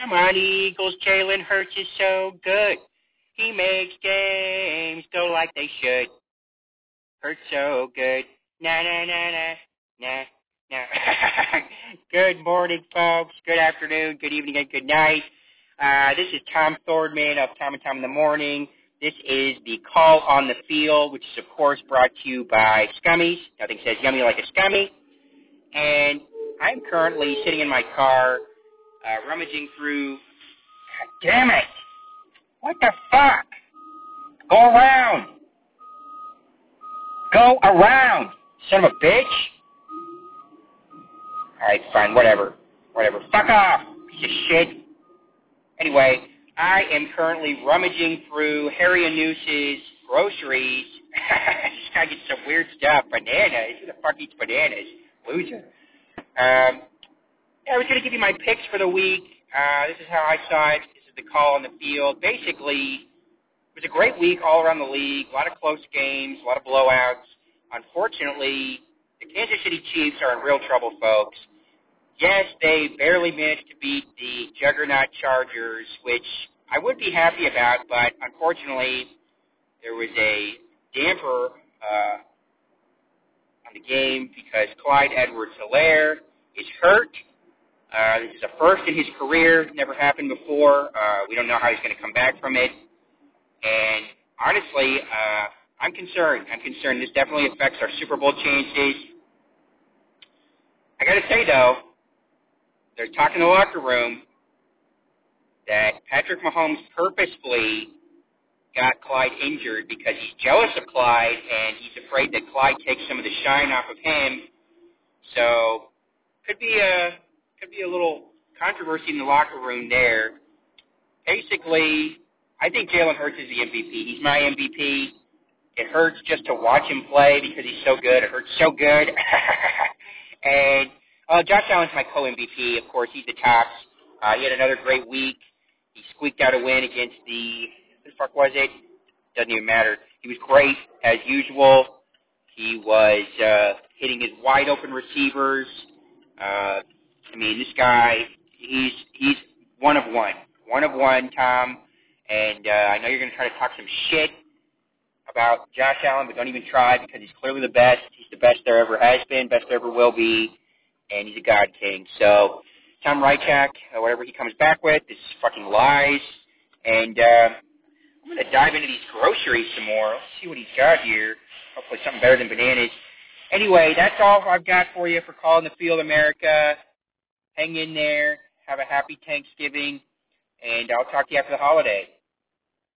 I'm on Eagles. Jalen Hurts is so good. He makes games go like they should. Hurts so good. Na na na na na na. good morning, folks. Good afternoon. Good evening, and good night. Uh, this is Tom Thordman of Tom and Tom in the Morning. This is the call on the field, which is of course brought to you by Scummies. Nothing says yummy like a scummy. And I'm currently sitting in my car, uh, rummaging through. God damn it! What the fuck? Go around. Go around, son of a bitch. All right, fine, whatever, whatever. Fuck off, piece of shit. Anyway, I am currently rummaging through Harry and Noose's groceries. guy gets some weird stuff. Bananas. Who the fuck eats bananas? Loser. Um, yeah, I was going to give you my picks for the week. Uh, this is how I saw it. This is the call on the field. Basically, it was a great week all around the league. A lot of close games, a lot of blowouts. Unfortunately, the Kansas City Chiefs are in real trouble, folks. Yes, they barely managed to beat the juggernaut Chargers, which I would be happy about, but unfortunately, there was a damper uh, on the game because Clyde Edwards-Helaire is hurt. Uh, this is a first in his career. Never happened before. Uh, we don't know how he's going to come back from it. And honestly, uh, I'm concerned. I'm concerned. This definitely affects our Super Bowl chances. I got to say, though, they're talking in the locker room that Patrick Mahomes purposefully got Clyde injured because he's jealous of Clyde and he's afraid that Clyde takes some of the shine off of him. So could be a could be a little controversy in the locker room there. Basically, I think Jalen Hurts is the MVP. He's my MVP. It hurts just to watch him play because he's so good. It hurts so good. and uh, Josh Allen's my co-MVP. Of course, he's the tops. Uh, he had another great week. He squeaked out a win against the who the fuck was it? Doesn't even matter. He was great as usual. He was uh, hitting his wide open receivers. Uh, I mean, this guy, he's he's one of one, one of one, Tom. And uh, I know you're going to try to talk some shit about Josh Allen, but don't even try because he's clearly the best. He's the best there ever has been, best there ever will be, and he's a god king. So Tom Rychak, uh, whatever he comes back with, is fucking lies. And uh, I'm going to dive into these groceries some more. Let's see what he's got here. Hopefully something better than bananas. Anyway, that's all I've got for you for Calling the Field America. Hang in there. Have a happy Thanksgiving. And I'll talk to you after the holiday.